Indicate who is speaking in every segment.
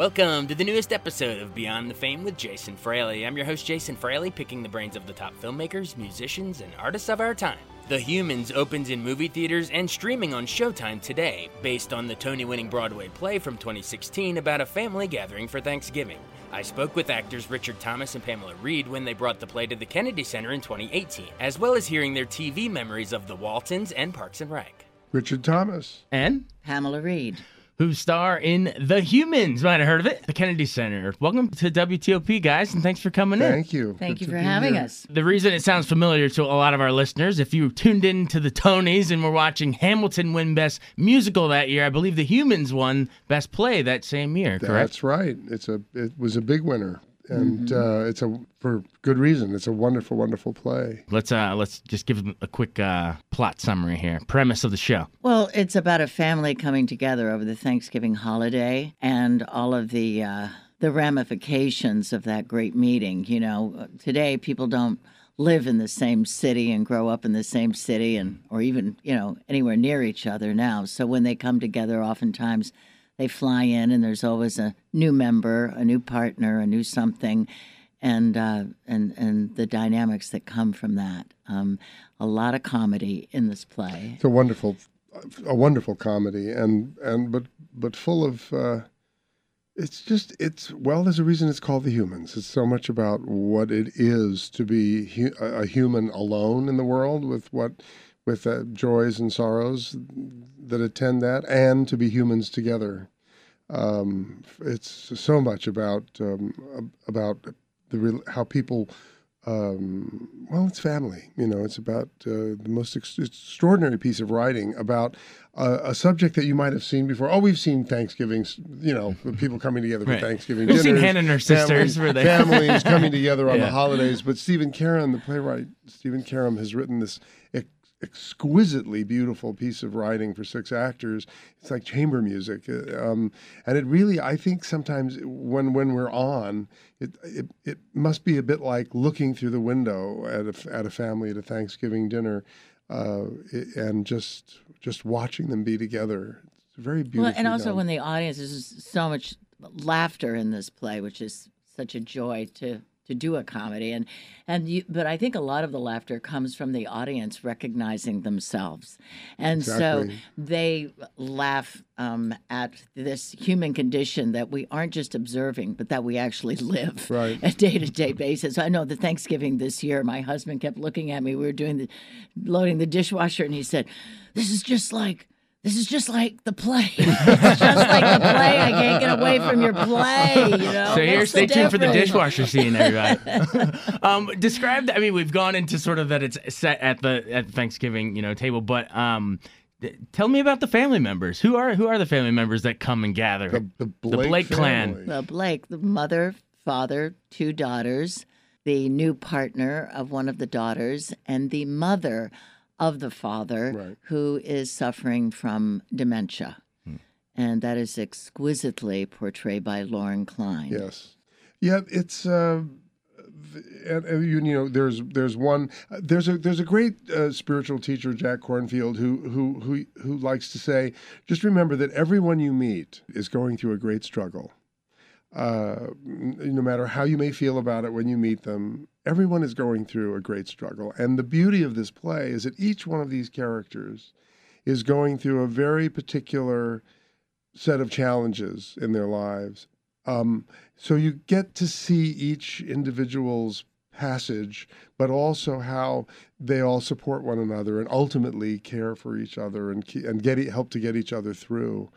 Speaker 1: Welcome to the newest episode of Beyond the Fame with Jason Fraley. I'm your host, Jason Fraley, picking the brains of the top filmmakers, musicians, and artists of our time. The Humans opens in movie theaters and streaming on Showtime today, based on the Tony winning Broadway play from 2016 about a family gathering for Thanksgiving. I spoke with actors Richard Thomas and Pamela Reed when they brought the play to the Kennedy Center in 2018, as well as hearing their TV memories of the Waltons and Parks and Rec.
Speaker 2: Richard Thomas.
Speaker 3: And
Speaker 4: Pamela Reed.
Speaker 3: Who star in The Humans. Might have heard of it. The Kennedy Center. Welcome to WTOP, guys, and thanks for coming in.
Speaker 2: Thank you.
Speaker 4: Thank
Speaker 2: Good
Speaker 4: you for having
Speaker 2: here.
Speaker 4: us.
Speaker 3: The reason it sounds familiar to a lot of our listeners, if you tuned in to the Tonys and were watching Hamilton win Best Musical that year, I believe The Humans won Best Play that same year, correct?
Speaker 2: That's right. It's a it was a big winner, and uh, it's a for good reason. It's a wonderful, wonderful play.
Speaker 3: Let's uh let's just give them a quick uh, plot summary here. Premise of the show.
Speaker 4: Well, it's about a family coming together over the Thanksgiving holiday and all of the uh, the ramifications of that great meeting. You know, today people don't live in the same city and grow up in the same city and or even you know anywhere near each other now. So when they come together, oftentimes they fly in and there's always a new member, a new partner, a new something. and uh, and and the dynamics that come from that. Um, a lot of comedy in this play.
Speaker 2: It's a wonderful, a wonderful comedy, and and but but full of. Uh, it's just it's well. There's a reason it's called the humans. It's so much about what it is to be hu- a a human alone in the world with what with uh, joys and sorrows that attend that, and to be humans together. Um, it's so much about um, about the how people. Um, well, it's family. You know, it's about uh, the most ex- extraordinary piece of writing about uh, a subject that you might have seen before. Oh, we've seen Thanksgivings. You know, people coming together for
Speaker 3: Right.
Speaker 2: Thanksgiving.
Speaker 3: We've seen
Speaker 2: dinners,
Speaker 3: Hannah and her sisters,
Speaker 2: families,
Speaker 3: they-
Speaker 2: families coming together on
Speaker 3: Yeah.
Speaker 2: the holidays. But Stephen Karam, the playwright, Stephen Karam has written this exquisitely beautiful piece of writing for six actors. It's like chamber music, uh, um, and it really, I think, sometimes when when we're on, it it, it must be a bit like looking through the window at a, at a family at a Thanksgiving dinner, uh, and just just watching them be together. It's very beautiful.
Speaker 4: Well, and also when the audience there's so much laughter in this play, which is such a joy to to do a comedy and and you, but I think a lot of the laughter comes from the audience recognizing themselves, and
Speaker 2: Exactly.
Speaker 4: so they laugh um, at this human condition that we aren't just observing, but that we actually live
Speaker 2: Right.
Speaker 4: a day to day basis. I know the Thanksgiving this year, my husband kept looking at me. We were doing the loading the dishwasher, and he said, "This is just like." This is just like the play. It's just like the play. I can't get away from your play. You know.
Speaker 3: So here, stay tuned for the dishwasher scene, everybody. um, describe. the- I mean, we've gone into sort of that it's set at the at the Thanksgiving, you know, table. But um, th- tell me about the family members. Who are who are the family members that come and gather?
Speaker 2: the, the Blake,
Speaker 3: Blake clan.
Speaker 4: The Blake, the mother, father, two daughters, the new partner of one of the daughters, and the mother of the father
Speaker 2: Right.
Speaker 4: who is suffering from dementia. And that is exquisitely portrayed by Lauren Klein.
Speaker 2: Yes. Yeah, it's uh, and, and you, you know there's there's one there's a there's a great uh, spiritual teacher Jack Kornfield who who who who likes to say just remember that everyone you meet is going through a great struggle. Uh, no matter how you may feel about it when you meet them, everyone is going through a great struggle. And the beauty of this play is that each one of these characters is going through a very particular set of challenges in their lives. Um, so you get to see each individual's passage, but also how they all support one another and ultimately care for each other and and get help to get each other through.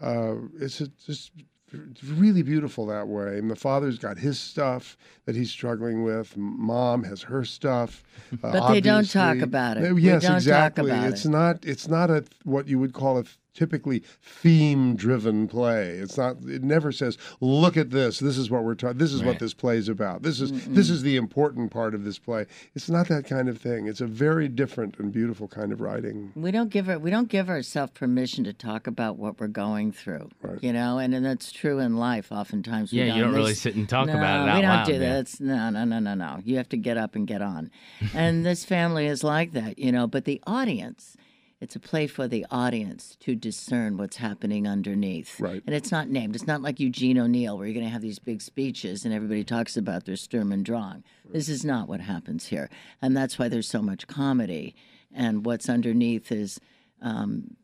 Speaker 2: Uh, it's a, just it's really beautiful that way. And the father's got his stuff that he's struggling with. Mom has her stuff. uh,
Speaker 4: But they don't talk about it.
Speaker 2: Uh, Yes, exactly.
Speaker 4: about
Speaker 2: it's
Speaker 4: it.
Speaker 2: not. It's not a what you would call a typically theme-driven play. It's not. It never says, "Look at this. This is what we're talking. This is what
Speaker 3: Right.
Speaker 2: this play's about. This is this is the important part of this play." It's not that kind of thing. It's a very different and beautiful kind of writing.
Speaker 4: We don't give our, we don't give ourselves permission to talk about what we're going through, you know, and, and that's true in life. Oftentimes, we
Speaker 3: Yeah, you
Speaker 4: don't.
Speaker 3: don't really sit and talk
Speaker 4: no,
Speaker 3: about it out
Speaker 4: we don't
Speaker 3: loud.
Speaker 4: do that. It's, no, no, no, no, no. You have to get up and get on, and this family is like that, you know. But the audience, it's a play for the audience to discern what's happening underneath,
Speaker 2: Right.
Speaker 4: And it's not named. It's not like Eugene O'Neill, where you're going to have these big speeches and everybody talks about their Sturm und Drang. This is not what happens here, and that's why there's so much comedy. And what's underneath is um,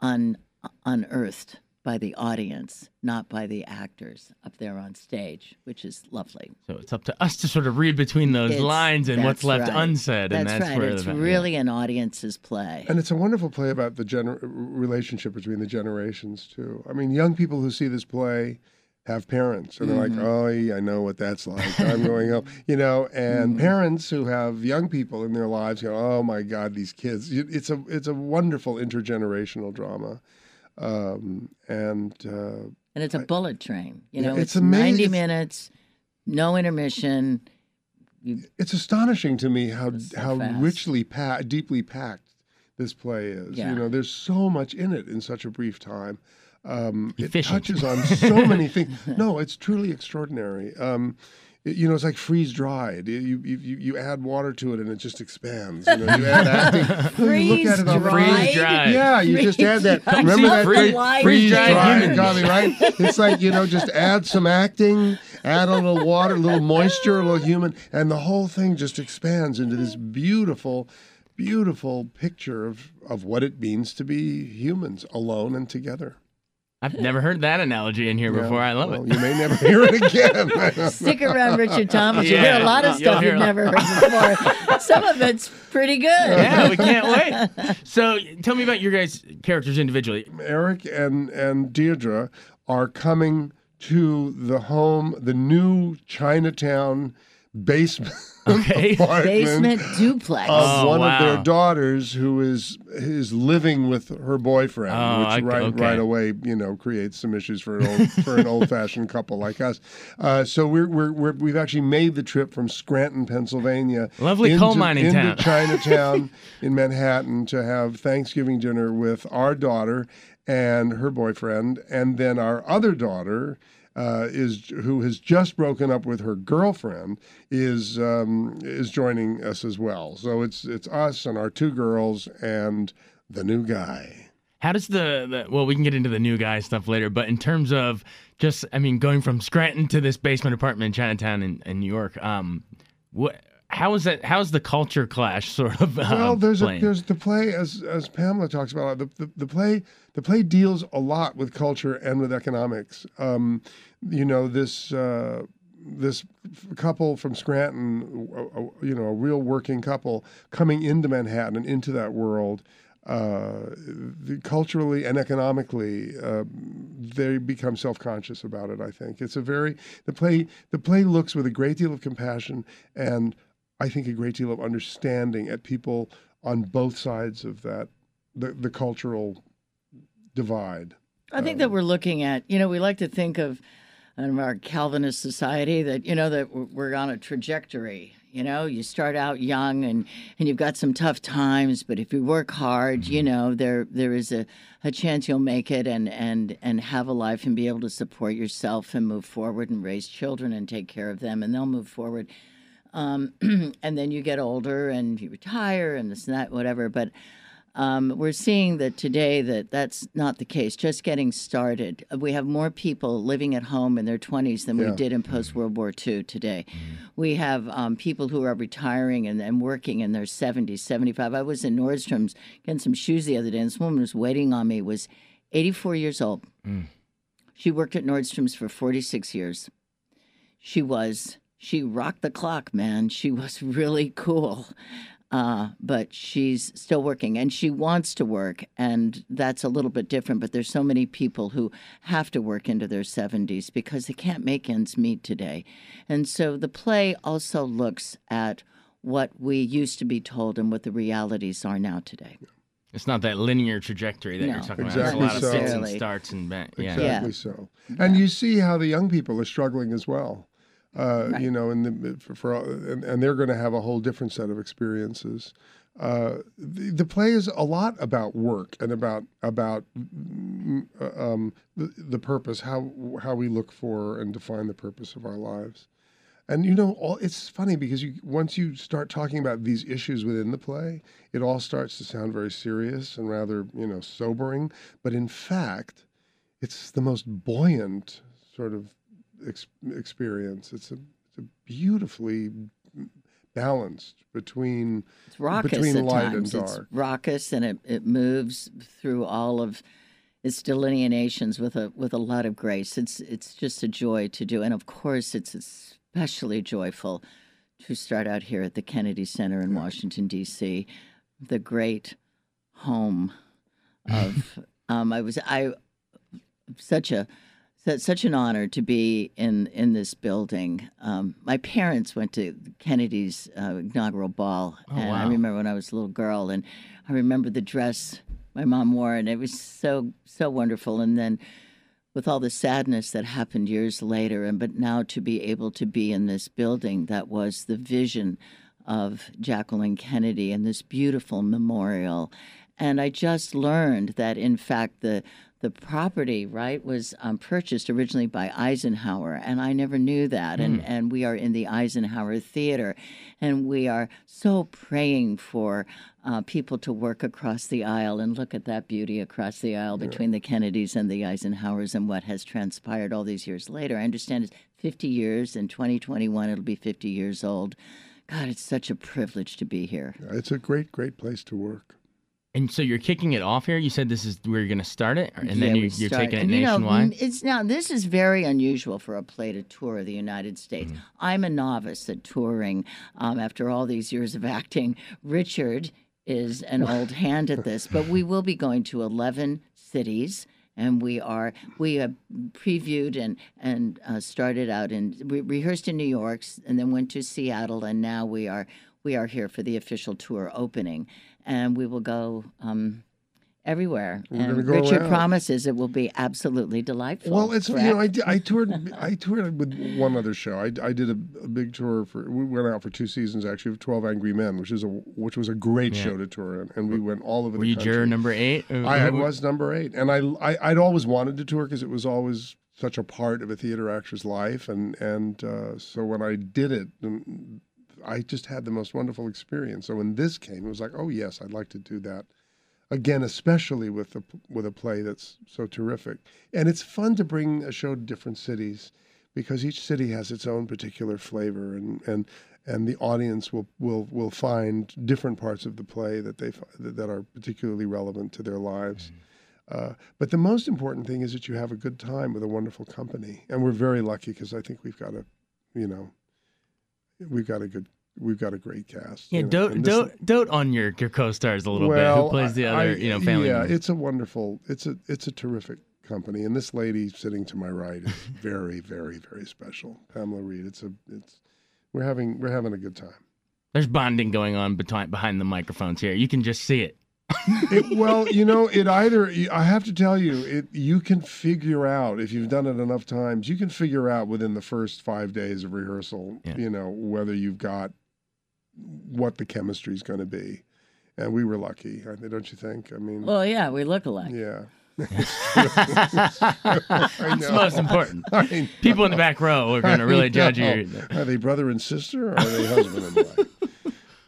Speaker 4: un- unearthed by the audience, not by the actors up there on stage, which is lovely.
Speaker 3: So it's up to us to sort of read between those
Speaker 4: It's-
Speaker 3: lines and what's left
Speaker 4: right.
Speaker 3: unsaid, and
Speaker 4: That's
Speaker 3: that's
Speaker 4: right.
Speaker 3: where
Speaker 4: It's
Speaker 3: the,
Speaker 4: really an audience's play.
Speaker 2: And it's a wonderful play about the gener- relationship between the generations too. I mean, young people who see this play have parents, and they're
Speaker 4: Mm-hmm.
Speaker 2: like, "Oh, yeah, I know what that's like. I'm going home," you know. And
Speaker 4: Mm-hmm.
Speaker 2: parents who have young people in their lives go, "Oh my God, these kids!" It's a it's a wonderful intergenerational drama, um, and uh,
Speaker 4: and it's a bullet train. You
Speaker 2: Yeah,
Speaker 4: know,
Speaker 2: it's
Speaker 4: it's, 90
Speaker 2: amazing.
Speaker 4: minutes, no intermission. You,
Speaker 2: it's astonishing to me how
Speaker 4: so
Speaker 2: how
Speaker 4: fast.
Speaker 2: richly pa- deeply packed this play is.
Speaker 4: Yeah.
Speaker 2: You know, there's so much in it in such a brief time. Um, it touches on so many things. No, it's truly extraordinary. Um, it- you know, it's like freeze dried. You, you you you add water to it and it just expands. You know, you add acting. No, you look at it on the
Speaker 4: Freeze-dried?
Speaker 3: Freeze-dried.
Speaker 2: Yeah, you just add that.
Speaker 4: Freeze-dried.
Speaker 2: Remember that
Speaker 4: Freeze-
Speaker 2: thing?
Speaker 4: Live
Speaker 3: freeze-dried
Speaker 2: Right,
Speaker 3: humans.
Speaker 2: right. It's like you know, just add some acting, add a little water, a little moisture, a little human, and the whole thing just expands into this beautiful, beautiful picture of of what it means to be humans, alone and together.
Speaker 3: I've never heard that analogy in here
Speaker 2: Yeah,
Speaker 3: before. I love
Speaker 2: well,
Speaker 3: it.
Speaker 2: You may never hear it again.
Speaker 4: Stick around, Richard Thomas. You'll hear a lot of stuff you've never heard before. Some of it's pretty good.
Speaker 3: yeah, we can't wait. So tell me about your guys' characters individually.
Speaker 2: Eric and and Deirdre are coming to the home, the new Chinatown basement
Speaker 3: Okay.
Speaker 2: apartment.
Speaker 4: Basement duplex.
Speaker 2: of
Speaker 3: Oh,
Speaker 2: one of their daughters who is is living with her boyfriend,
Speaker 3: Oh,
Speaker 2: which
Speaker 3: I-
Speaker 2: right
Speaker 3: okay.
Speaker 2: right away you know creates some issues for an old for an old fashioned couple like us. Uh, so we're, we're we're we've actually made the trip from Scranton, Pennsylvania,
Speaker 3: Lovely
Speaker 2: into,
Speaker 3: coal mining
Speaker 2: into
Speaker 3: town.
Speaker 2: Chinatown in Manhattan to have Thanksgiving dinner with our daughter and her boyfriend, and then our other daughter uh, is who has just broken up with her girlfriend is um, is joining us as well. So it's it's us and our two girls and the new guy.
Speaker 3: How does the, the well, we can get into the new guy stuff later, but in terms of just, I mean, going from Scranton to this basement apartment in Chinatown in, in New York, um, what, how is that? How's the culture clash sort of? Um,
Speaker 2: Well, there's a, there's the play as as Pamela talks about. The, the the play the play deals a lot with culture and with economics. Um, you know this. Uh, this couple from Scranton, a- a- you know, a real working couple coming into Manhattan and into that world, uh, the, culturally and economically, uh, they become self-conscious about it. I think it's a very the play. The play looks with a great deal of compassion and I think a great deal of understanding at people on both sides of that the, the cultural divide.
Speaker 4: I think that um, we're looking at, you know, we like to think of in our Calvinist society that, you know, that we're- we're on a trajectory. You know, you start out young and, and you've got some tough times, but if you work hard, you mm-hmm. know, there there is a, a chance you'll make it and, and, and have a life and be able to support yourself and move forward and raise children and take care of them and they'll move forward. Um, and then you get older and you retire and this and that, whatever. But um, we're seeing that today that that's not the case. Just getting started, we have more people living at home in their 20s than we did in post World War II. Today, we have um, people who are retiring and, and working in their 70s, 75. I was in Nordstrom's getting some shoes the other day, and this woman was waiting on me. Was 84 years old. She worked at Nordstrom's for 46 years. She was she rocked the clock, man. She was really cool. Uh, but she's still working and she wants to work, and that's a little bit different. But there's so many people who have to work into their 70s because they can't make ends meet today. And so the play also looks at what we used to be told and what the realities are now today.
Speaker 3: It's not that linear trajectory that
Speaker 4: No.
Speaker 3: you're talking
Speaker 2: Exactly
Speaker 3: about. There's a lot of fits and starts and ba- yeah.
Speaker 2: Exactly so. And you see how the young people are struggling as well. Uh, You know, and the, for, for and, and they're going to have a whole different set of experiences. Uh, the, the play is a lot about work and about about mm, uh, um, the, the purpose, how how we look for and define the purpose of our lives. And you know, all, it's funny because you once you start talking about these issues within the play, it all starts to sound very serious and rather you know sobering. But in fact, it's the most buoyant sort of ex- experience. It's a, it's a beautifully balanced between
Speaker 4: It's raucous
Speaker 2: between
Speaker 4: at
Speaker 2: light and
Speaker 4: times. It's
Speaker 2: dark.
Speaker 4: raucous and it, it moves through all of its delineations with a with a lot of grace. It's it's just a joy to do, and of course, it's especially joyful to start out here at the Kennedy Center in Washington D.C., the great home of. um, I was I such a su- such an honor to be in in this building. Um, my parents went to Kennedy's uh, inaugural ball,
Speaker 3: Oh,
Speaker 4: and I remember when I was a little girl, and I remember the dress my mom wore, and it was so so wonderful. And then with all the sadness that happened years later, and but now to be able to be in this building that was the vision of Jacqueline Kennedy and this beautiful memorial. And I just learned that, in fact, the the property right was um, purchased originally by Eisenhower, and I never knew that. And and we are in the Eisenhower Theater, and we are so praying for uh, people to work across the aisle and look at that beauty across the aisle between the Kennedys and the Eisenhowers and what has transpired all these years later. I understand it's 50 years. In 2021, it'll be 50 years old. God, it's such a privilege to be here.
Speaker 2: it's a great great place to work.
Speaker 3: And so you're kicking it off here. You said this is where you're going to start it, and
Speaker 4: Yeah,
Speaker 3: then you, you're taking it
Speaker 4: and, you know,
Speaker 3: nationwide.
Speaker 4: it's now this is very unusual for a play to tour the United States.
Speaker 3: Mm.
Speaker 4: I'm a novice at touring. Um, after all these years of acting, Richard is an old hand at this, but we will be going to 11 cities. And we are we have previewed and and uh, started out and we rehearsed in New York and then went to Seattle and now we are we are here for the official tour opening and we will go um, everywhere.
Speaker 2: We're
Speaker 4: and
Speaker 2: go
Speaker 4: Richard
Speaker 2: around.
Speaker 4: promises it will be absolutely delightful.
Speaker 2: Well, it's you know I,
Speaker 4: correct?
Speaker 2: I toured I toured with one other show. I, I did a, a big tour for we went out for two seasons actually of Twelve Angry Men, which is a which was a great
Speaker 3: Yeah.
Speaker 2: show to tour in, and we went all over
Speaker 3: Were
Speaker 2: the
Speaker 3: you
Speaker 2: country.
Speaker 3: juror number eight?
Speaker 2: I, I was number eight, and I, I I'd always wanted to tour because it was always such a part of a theater actor's life, and and uh, so when I did it, I just had the most wonderful experience. So when this came, it was like, oh yes, I'd like to do that again, especially with a with a play that's so terrific. And it's fun to bring a show to different cities because each city has its own particular flavor, and and and the audience will will will find different parts of the play that they that that are particularly relevant to their lives. Uh, but the most important thing is that you have a good time with a wonderful company, and we're very lucky because I think we've got a, you know, we've got a good, we've got a great cast.
Speaker 3: Yeah, dote,
Speaker 2: and this-
Speaker 3: dote, dote on your, your co-stars a little bit. Who plays the other,
Speaker 2: I-
Speaker 3: you know, family
Speaker 2: Yeah,
Speaker 3: member?
Speaker 2: it's a wonderful, it's a it's a terrific company, and this lady sitting to my right is very, very, very special, Pamela Reed. It's a, it's, we're having we're having a good time.
Speaker 3: There's bonding going on behind behind the microphones here. You can just see it.
Speaker 2: It, well, you know, it either I have to tell you, it you can figure out if you've done it enough times, you can figure out within the first five days of rehearsal,
Speaker 3: Yeah.
Speaker 2: you know, whether you've got what the chemistry is going to be. And we were lucky, don't you think? I mean,
Speaker 4: well, yeah, we look alike.
Speaker 2: yeah.
Speaker 3: That's most important. People in the back row are going to really judge you.
Speaker 2: Are they brother and sister, or are they husband and wife?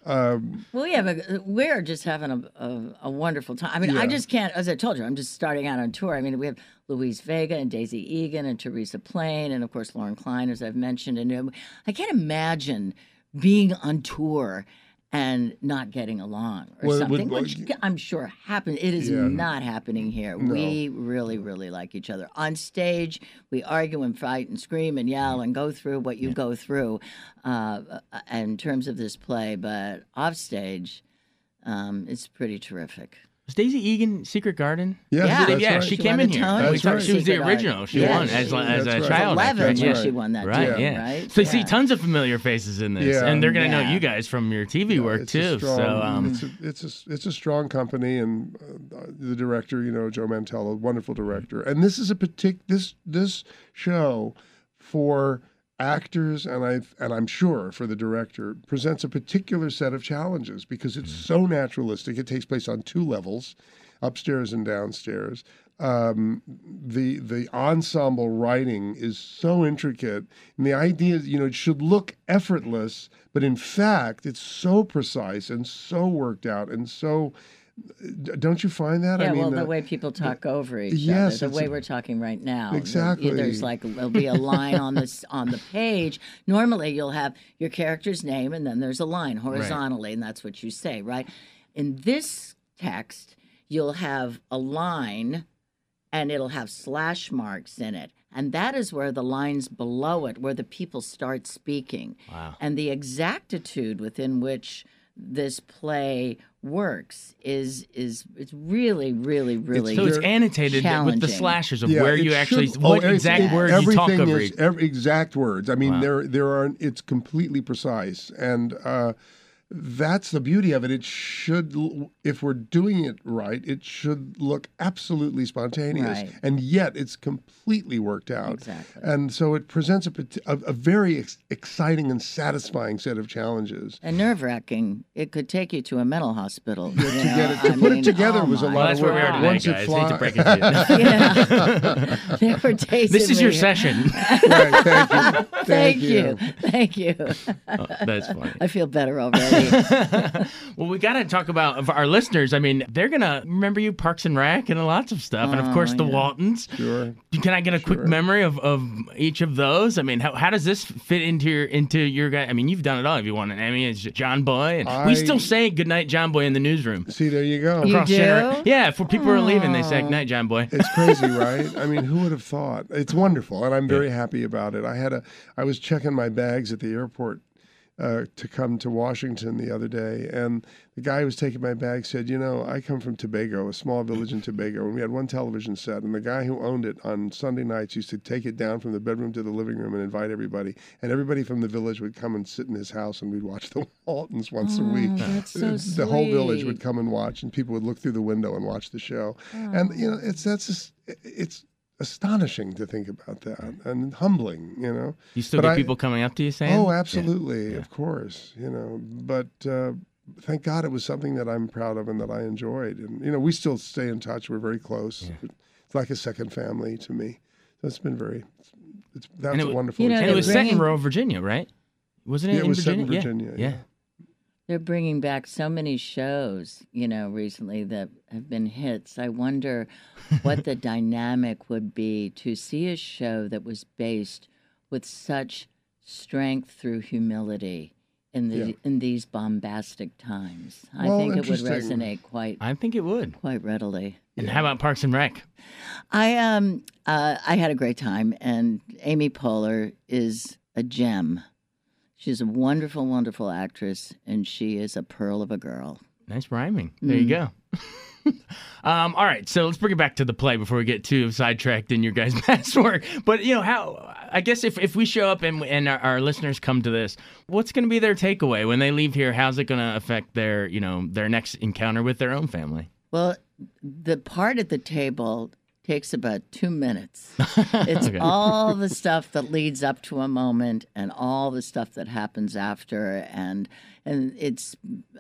Speaker 2: Um,
Speaker 4: Well, yeah, but we're just having a, a, a wonderful time. I mean, I just can't, as I told you, I'm just starting out on tour. I mean, we have Luis Vega and Daisy Eagan and Teresa Plaehn, and of course, Lauren Klein, as I've mentioned. And um, I can't imagine being on tour and not getting along or
Speaker 2: Well, would-
Speaker 4: something,
Speaker 2: well,
Speaker 4: which I'm sure happens. It is
Speaker 2: Yeah.
Speaker 4: not happening here. We really, really like each other. On stage, we argue and fight and scream and yell and go through what you go through uh, in terms of this play, but off stage, um, it's pretty terrific.
Speaker 3: Was Daisy Eagan Secret Garden?
Speaker 2: Yes,
Speaker 4: Yeah.
Speaker 2: that's
Speaker 3: yeah,
Speaker 2: right.
Speaker 3: she
Speaker 4: She
Speaker 3: came in here.
Speaker 4: Tony
Speaker 2: That's right.
Speaker 3: she was the original. She
Speaker 4: Yeah,
Speaker 3: won as,
Speaker 4: she-
Speaker 3: as a
Speaker 2: right.
Speaker 3: child.
Speaker 4: Eleven
Speaker 3: actress.
Speaker 4: when
Speaker 3: Yeah.
Speaker 4: she won that,
Speaker 3: Right,
Speaker 4: too,
Speaker 3: yeah.
Speaker 4: right?
Speaker 3: So you see tons of familiar faces in this,
Speaker 2: Yeah.
Speaker 3: and they're gonna know you guys from your TV work
Speaker 2: It's
Speaker 3: too.
Speaker 2: A strong,
Speaker 3: so um,
Speaker 2: it's a it's a it's a strong company, and uh, the director, you know, Joe Mantello, wonderful director. And this is a partic this this show for actors and I and I'm sure for the director presents a particular set of challenges because it's so naturalistic. It takes place on two levels, upstairs and downstairs. Um, the the ensemble writing is so intricate, and the idea is, you know, it should look effortless, but in fact, it's so precise and so worked out and so. D- Don't you find that?
Speaker 4: Yeah,
Speaker 2: I mean,
Speaker 4: well, the
Speaker 2: uh,
Speaker 4: way people talk over each
Speaker 2: yes,
Speaker 4: other,
Speaker 2: it's
Speaker 4: the way
Speaker 2: a-
Speaker 4: we're talking right now. the-
Speaker 2: Exactly.
Speaker 4: There's like there'll be a line on this on the page. Normally, you'll have your character's name, and then there's a line horizontally, and that's what you say, right? In this text, you'll have a line, and it'll have slash marks in it. And that is where the lines below it, where the people start speaking.
Speaker 3: Wow.
Speaker 4: And the exactitude within which this play works is is it's really, really, really
Speaker 3: so it's annotated with the
Speaker 4: challenging.
Speaker 3: slashers of
Speaker 2: Yeah,
Speaker 3: where you actually
Speaker 2: should-
Speaker 3: what
Speaker 2: oh, it's-
Speaker 3: exact
Speaker 2: it-
Speaker 3: words you talk
Speaker 2: everything
Speaker 3: over.
Speaker 2: is every exact words. I mean,
Speaker 3: Wow.
Speaker 2: there there are. It's completely precise, and uh, that's the beauty of it. It should, if we're doing it right, it should look absolutely spontaneous,
Speaker 4: Right.
Speaker 2: and yet it's completely worked out.
Speaker 4: Exactly.
Speaker 2: And so it presents a, a, a very ex- exciting and satisfying set of challenges.
Speaker 4: and nerve wracking. It could take you to a mental hospital. you
Speaker 2: to get it- to
Speaker 4: I
Speaker 2: put it together
Speaker 4: oh
Speaker 2: was a
Speaker 4: my
Speaker 3: well,
Speaker 2: lot
Speaker 3: that's
Speaker 2: of
Speaker 3: where we
Speaker 2: work.
Speaker 3: are today,
Speaker 2: Once it
Speaker 3: guys.
Speaker 2: fly-
Speaker 3: Hate to break it to you.
Speaker 4: Yeah. there were days.
Speaker 3: this is your session.
Speaker 2: right, thank you.
Speaker 4: Thank you. Thank you.
Speaker 3: Oh, that's funny.
Speaker 4: I feel better already.
Speaker 3: Well, we got to talk about our listeners. I mean, they're gonna remember you Parks and Rec and lots of stuff, and of course
Speaker 4: Oh,
Speaker 3: the
Speaker 4: yeah.
Speaker 3: Waltons.
Speaker 2: Sure.
Speaker 3: Can I get a quick memory of, of each of those? I mean, how, how does this fit into your into your guy? I mean, you've done it all. If you won an Emmy it's John Boy, and we still say goodnight, John Boy, in the newsroom.
Speaker 2: See, there you go.
Speaker 4: You
Speaker 3: Across
Speaker 4: do?
Speaker 3: gener- Yeah, for people are leaving, they say
Speaker 4: Aw.
Speaker 3: goodnight, John Boy.
Speaker 2: It's crazy, right? I mean, who would have thought? It's wonderful, and I'm very happy about it. I had a, I was checking my bags at the airport uh, to come to Washington the other day, and the guy who was taking my bag said, "You know, I come from Tobago, a small village in Tobago, and we had one television set, and the guy who owned it on Sunday nights used to take it down from the bedroom to the living room and invite everybody, and everybody from the village would come and sit in his house, and we'd watch the Waltons once a week.
Speaker 4: Oh, that's so
Speaker 2: the whole village would come and watch, and people would look through the window and watch the show. And you know, it's that's just, it's astonishing to think about that and humbling. You know.
Speaker 3: You still
Speaker 2: But
Speaker 3: get
Speaker 2: I-
Speaker 3: people coming up to you saying,
Speaker 2: Oh, absolutely, of course. You know, but. Uh, Thank God it was something that I'm proud of and that I enjoyed. And, you know, we still stay in touch. We're very close. It's like a second family to me. So it's been very, it's, that's
Speaker 3: it
Speaker 2: a wonderful
Speaker 4: You know,
Speaker 3: And it was
Speaker 2: experience.
Speaker 3: set in
Speaker 4: bringing-
Speaker 3: Virginia, right? Wasn't it
Speaker 2: Yeah, it
Speaker 3: in
Speaker 2: was set
Speaker 3: Virginia?
Speaker 2: in Virginia,
Speaker 3: Yeah.
Speaker 2: Yeah.
Speaker 4: They're bringing back so many shows, you know, recently that have been hits. I wonder what the dynamic would be to see a show that was based with such strength through humility in the
Speaker 2: Yeah.
Speaker 4: in these bombastic times. I think it would resonate quite
Speaker 3: I think it would.
Speaker 4: quite readily.
Speaker 3: And how about Parks and Rec?
Speaker 4: I um uh, I had a great time, and Amy Poehler is a gem. She's a wonderful, wonderful actress, and she is a pearl of a girl.
Speaker 3: Nice rhyming. There you go. um, all right, so let's bring it back to the play before we get too sidetracked in your guys' past work. But you know how? I guess if, if we show up and and our, our listeners come to this, what's going to be their takeaway when they leave here? How's it going to affect their you know their next encounter with their own family?
Speaker 4: Well, the part at the table takes about two minutes. It's
Speaker 3: Okay.
Speaker 4: all the stuff that leads up to a moment, and all the stuff that happens after, and and it's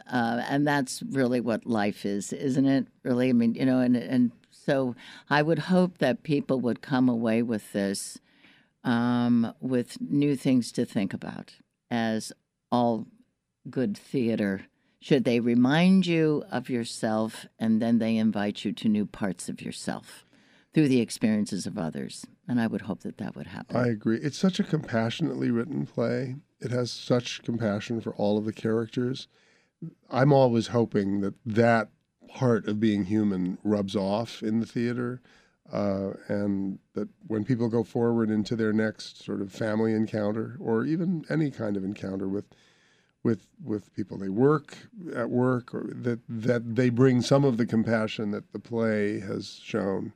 Speaker 4: uh, and that's really what life is, isn't it? Really, I mean, you know, and and so I would hope that people would come away with this um, with new things to think about, as all good theater should they remind you of yourself and then they invite you to new parts of yourself through the experiences of others and i would hope that that would happen
Speaker 2: I agree. It's such a compassionately written play. It has such compassion for all of the characters. I'm always hoping that that part of being human rubs off in the theater. Uh, and that when people go forward into their next sort of family encounter or even any kind of encounter with with with people they work at work or that that they bring some of the compassion that the play has shown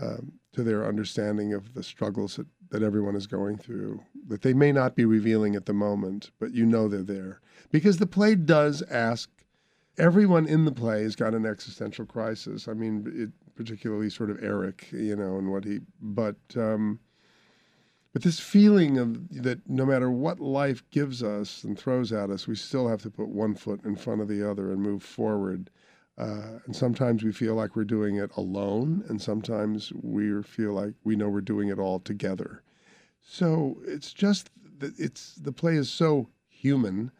Speaker 2: um, to their understanding of the struggles that, that everyone is going through that they may not be revealing at the moment but you know they're there because the play does ask everyone in the play has got an existential crisis i mean it, particularly sort of Eric, you know, and what he, but, um, but this feeling of that no matter what life gives us and throws at us, we still have to put one foot in front of the other and move forward. Uh, and sometimes we feel like we're doing it alone, and sometimes we feel like we know we're doing it all together. So it's just that it's the play is so human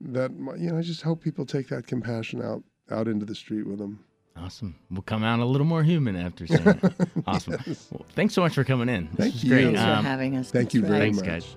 Speaker 2: that you know I just hope people take that compassion out out into the street with them.
Speaker 5: Awesome. We'll come out a little more human after saying that. Awesome. yes. well, thanks so much for coming in.
Speaker 2: This Thank
Speaker 4: you.
Speaker 2: Great.
Speaker 4: Thanks um, for having us.
Speaker 2: Thank you very
Speaker 5: thanks,
Speaker 2: much.
Speaker 5: guys.